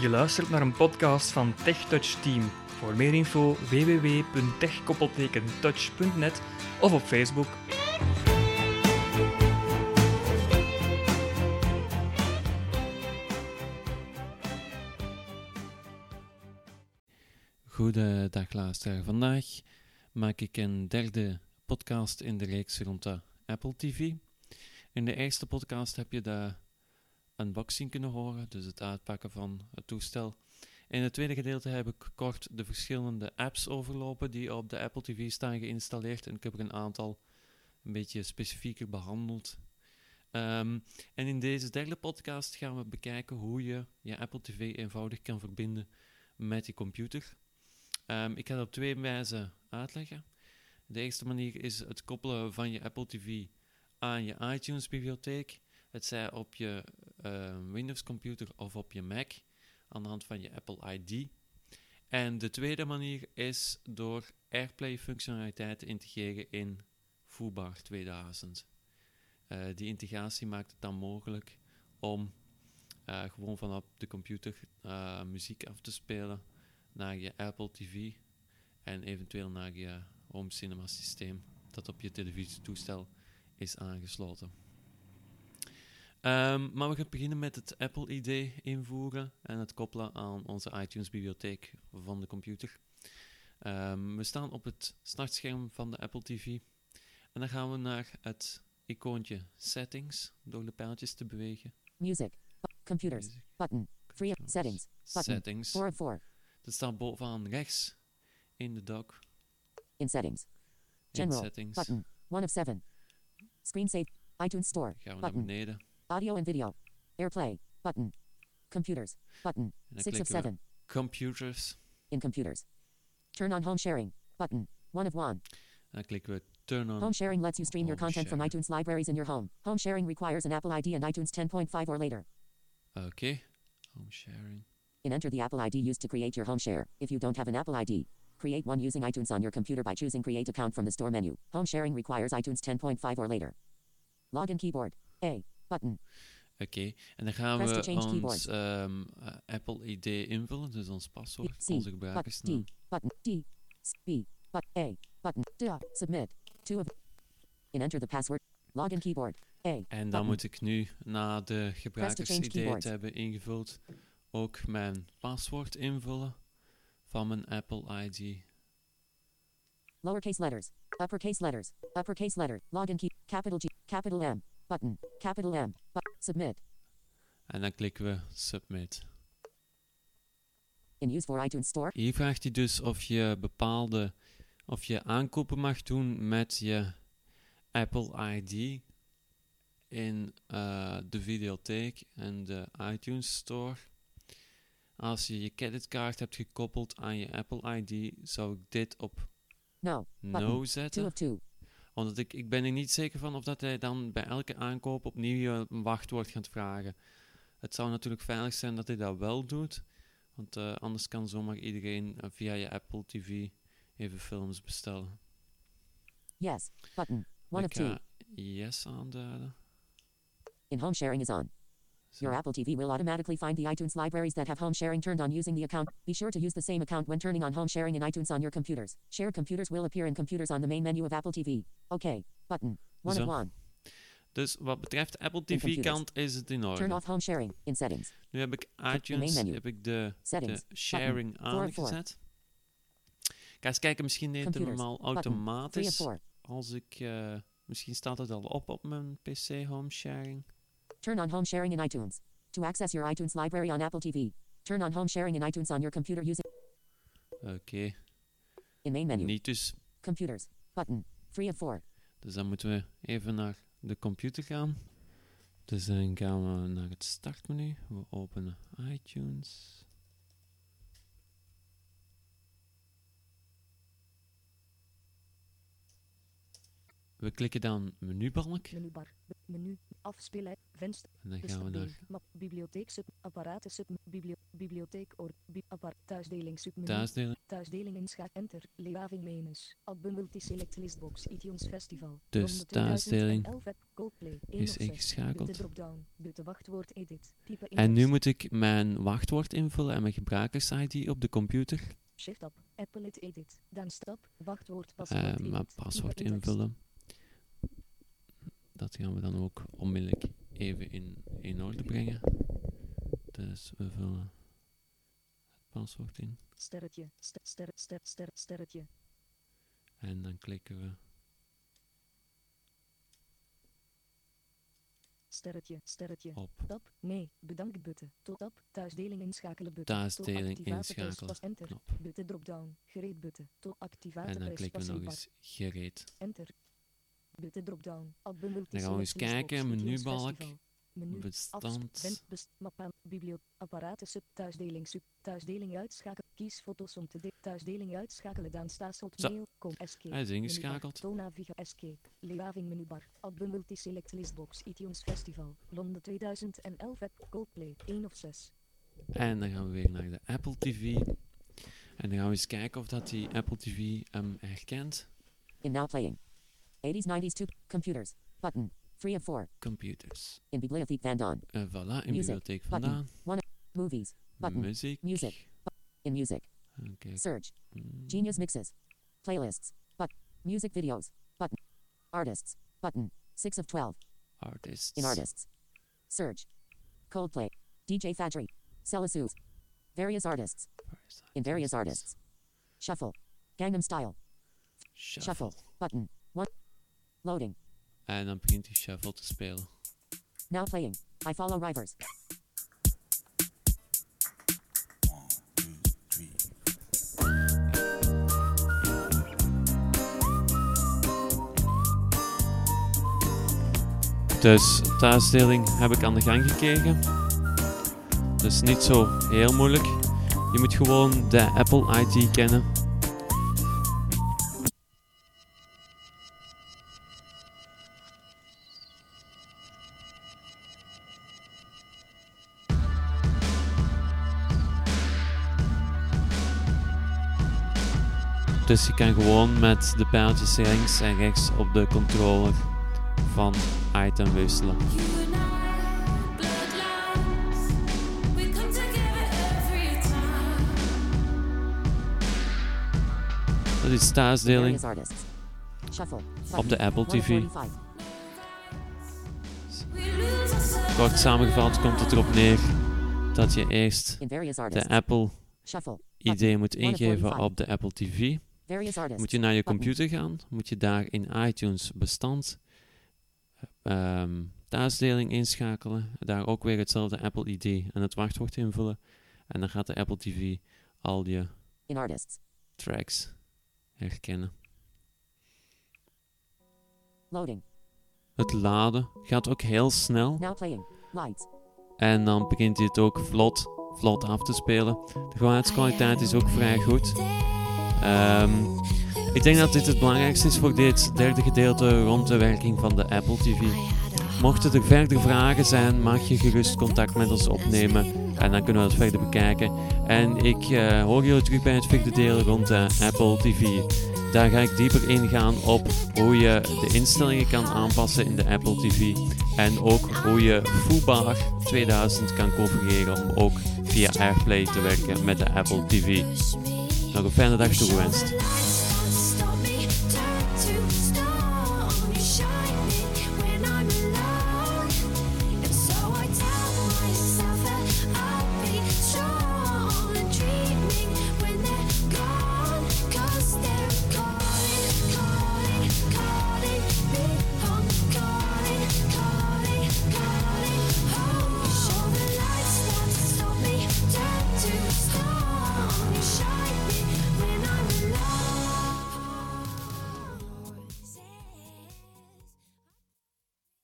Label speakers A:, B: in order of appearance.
A: Je luistert naar een podcast van TechTouch Team. Voor meer info www.tech-touch.net of op Facebook.
B: Goedendag luisteraar. Vandaag maak ik een derde podcast in de reeks rond de Apple TV. In de eerste podcast heb je de unboxing kunnen horen, dus het uitpakken van het toestel. In het tweede gedeelte heb ik kort de verschillende apps overlopen die op de Apple TV staan geïnstalleerd. En ik heb er een aantal een beetje specifieker behandeld. Um, en in deze derde podcast gaan we bekijken hoe je je Apple TV eenvoudig kan verbinden met je computer. Um, ik ga dat op twee wijzen uitleggen. De eerste manier is het koppelen van je Apple TV aan je iTunes-bibliotheek. Het zij op je uh, Windows-computer of op je Mac aan de hand van je Apple ID. En de tweede manier is door AirPlay-functionaliteit te integreren in Foobar 2000. Uh, die integratie maakt het dan mogelijk om uh, gewoon vanaf de computer muziek af te spelen naar je Apple TV en eventueel naar je home cinema systeem dat op je televisietoestel is aangesloten. Um, maar we gaan beginnen met het Apple ID invoeren en het koppelen aan onze iTunes bibliotheek van de computer. Um, we staan op het startscherm van de Apple TV en dan gaan we naar het icoontje Settings door de pijltjes te bewegen.
C: Music. Computers.
B: Music.
C: Button. Free. Settings. Button.
B: Settings.
C: 4 of 4.
B: Dat staat bovenaan rechts in de dock.
C: In settings.
B: In
C: General.
B: settings.
C: Button. 1 of 7. Screen save. iTunes Store.
B: Gaan we naar
C: Button.
B: beneden
C: Audio and video. AirPlay. Button. Computers. Button. 6 of 7.
B: Computers.
C: In computers. Turn on home sharing. Button. 1 of 1.
B: En dan klikken we Turn on.
C: Home sharing lets you stream your content from iTunes libraries in your home. Home sharing requires an Apple ID and iTunes 10.5 or later.
B: Okay. Home sharing.
C: In enter the Apple ID used to create your home share. If you don't have an Apple ID, create one using iTunes on your computer by choosing Create Account from the store menu. Home sharing requires iTunes 10.5 or later. Login keyboard. A. Button.
B: Oké, en dan gaan
C: Press to
B: we ons eh, Apple ID invullen, dus ons paswoord,
C: C.
B: onze gebruikersnaam.
C: D. Button. D. B. But A. Button. D. Submit. Two of. In enter the password. Login keyboard. A.
B: En dan
C: Button.
B: moet ik nu, na de gebruikers-ID te hebben ingevuld, ook mijn paswoord invullen van mijn Apple ID.
C: Lowercase letters. Uppercase letters. Uppercase letter. Login key. Capital G. Capital M. Button. Capital M. But. Submit.
B: En dan klikken we Submit.
C: In use for iTunes Store.
B: Hier vraagt hij dus of je bepaalde, of je aankopen mag doen met je Apple ID in eh, de videotheek en de iTunes Store. Als je je creditcard hebt gekoppeld aan je Apple ID, zou ik dit op
C: No. Button.
B: no
C: Two
B: zetten.
C: of two.
B: Want ik, ik ben er niet zeker van of dat hij dan bij elke aankoop opnieuw je een wachtwoord gaat vragen. Het zou natuurlijk veilig zijn dat hij dat wel doet. Want eh, anders kan zomaar iedereen eh, via je Apple TV even films bestellen.
C: Yes. Button. One of two.
B: yes aanduiden.
C: In home sharing is on. Your Apple TV will automatically find the iTunes libraries that have home sharing turned on using the account. Be sure to use the same account when turning on home sharing in iTunes on your computers. Shared computers will appear in computers on the main menu of Apple TV. OK. Button. One
B: Zo.
C: of one.
B: Dus wat betreft Apple TV kant is het in
C: Turn off home sharing in settings.
B: Nu heb ik iTunes, heb ik de,
C: Settings.
B: de sharing
C: four.
B: aangezet. Ga eens kijken, misschien deed het normaal
C: Button.
B: Automatisch. Als ik, eh, misschien staat het al op op mijn PC home sharing.
C: Turn on home sharing in iTunes. To access your iTunes library on Apple TV, turn on home sharing in iTunes on your computer using
B: Oké,
C: in main menu.
B: niet dus.
C: Computers. Button. Three of four.
B: Dus dan moeten we even naar de computer gaan. Dus dan gaan we naar het startmenu. We openen iTunes. We klikken dan menubalk.
D: Menubar. Menu. Afspelen. Venster.
B: En dan gaan we naar
D: Map. Bibliotheek sub. Apparaten sub. Biblio bibliotheek or. Bi appart. Thuisdeling submenu.
B: thuisdelen.
D: Thuisdeling inscha. Enter. Leaving menus. Album multiselect listbox. iTunes Festival.
B: Dus thuisdeling
D: 2011 app, Coldplay. 1
B: Is
D: of 6.
B: ingeschakeld.
D: Dropdown. Butte wachtwoord edit. Type
B: En nu moet ik mijn wachtwoord invullen en mijn gebruikers-ID op de computer.
D: Shift up. Apple it edit. Dan stap. Wachtwoord.
B: eh,
D: Paswoord edit.
B: mijn paswoord invullen. Dat gaan we dan ook onmiddellijk even in, in orde brengen. Dus we vullen het paswoord in
D: Sterretje. Ster, ster, ster, ster, sterretje.
B: en dan klikken we
D: Sterretje. Sterretje.
B: op
D: Tab. Nee. Bedankt butte. Tot tab. Thuisdeling inschakelen butte.
B: thuisdeling inschakelen
D: enter.
B: knop.
D: Butte dropdown. Gereed butte. Tot activator
B: En dan klikken we nog eens gereed.
D: Enter. Butte dropdown. Album
B: Dan gaan we eens kijken, menubalk,
D: Menu.
B: bestand.
D: Vent, best, mappa, biblio, apparaten, sub, thuisdeling, sub, thuisdeling uitschakelen, kies foto's om te de, thuisdeling uitschakelen, dan staat op
B: Zo.
D: mail, kom, escape.
B: Hij is ingeschakeld.
D: Toon Naviga Escape. Leaving menubar. Album multiselect listbox. iTunes Festival. Londen 2011 app. Coldplay. 1 of 6.
B: En dan gaan we weer naar de Apple TV. En dan gaan we eens kijken of dat die Apple TV hem herkent.
C: In now playing. 80s, 90s, two computers. Button. Three of four.
B: Computers.
C: In bibliotheek Van Don.
B: En voilà, in
C: Music,
B: bibliotheek
C: button.
B: vandaan.
C: Movies. Button.
B: Music.
C: Music. In music.
B: Oké.
C: Search.
B: mm,
C: Genius mixes. Playlists. But. Music videos. Button. Artists. Button. 6 of 12.
B: Artists.
C: In artists. Search. Coldplay. DJ Fadri. Celasus. Various artists. In various artists. Shuffle. Gangnam Style.
B: Shuffle.
C: Shuffle. Button. 1. Loading.
B: En dan begint hij shuffle te spelen.
C: Now playing. I follow Rivers.
B: Dus thuisdeling heb ik aan de gang gekregen. Dus niet zo heel moeilijk. Je moet gewoon de Apple ID kennen. Dus je kan gewoon met de pijltjes links en rechts op de controller van item wisselen. Dat is thuisdeling.
C: Shuffle.
B: Op de Apple TV.
C: 145.
E: We lose ourselves.
B: Kort samengevat komt het erop neer dat je eerst de. Apple
C: Shuffle.
B: ID moet ingeven
C: 145.
B: op de Apple TV.
C: Various artists.
B: Moet je naar je computer gaan, moet je daar in iTunes bestand ehm thuisdeling inschakelen. Daar ook weer hetzelfde Apple ID en het wachtwoord invullen. En dan gaat de Apple TV al je
C: In artists.
B: tracks herkennen.
C: Loading.
B: Het laden gaat ook heel snel.
C: Now playing. Lights.
B: En dan begint hij het ook vlot, vlot af te spelen. De geluidskwaliteit is ook vrij goed. Ehm, ik denk dat dit het belangrijkste is voor dit derde gedeelte rond de werking van de Apple TV. Mochten er verder vragen zijn, mag je gerust contact met ons opnemen en dan kunnen we het verder bekijken. En ik eh, hoor jullie terug bij het vierde deel rond de Apple TV. Daar ga ik dieper ingaan op hoe je de instellingen kan aanpassen in de Apple TV. En ook hoe je Foobar 2000 kan configureren om ook via AirPlay te werken met de Apple TV. Nog een fijne dag toegewenst.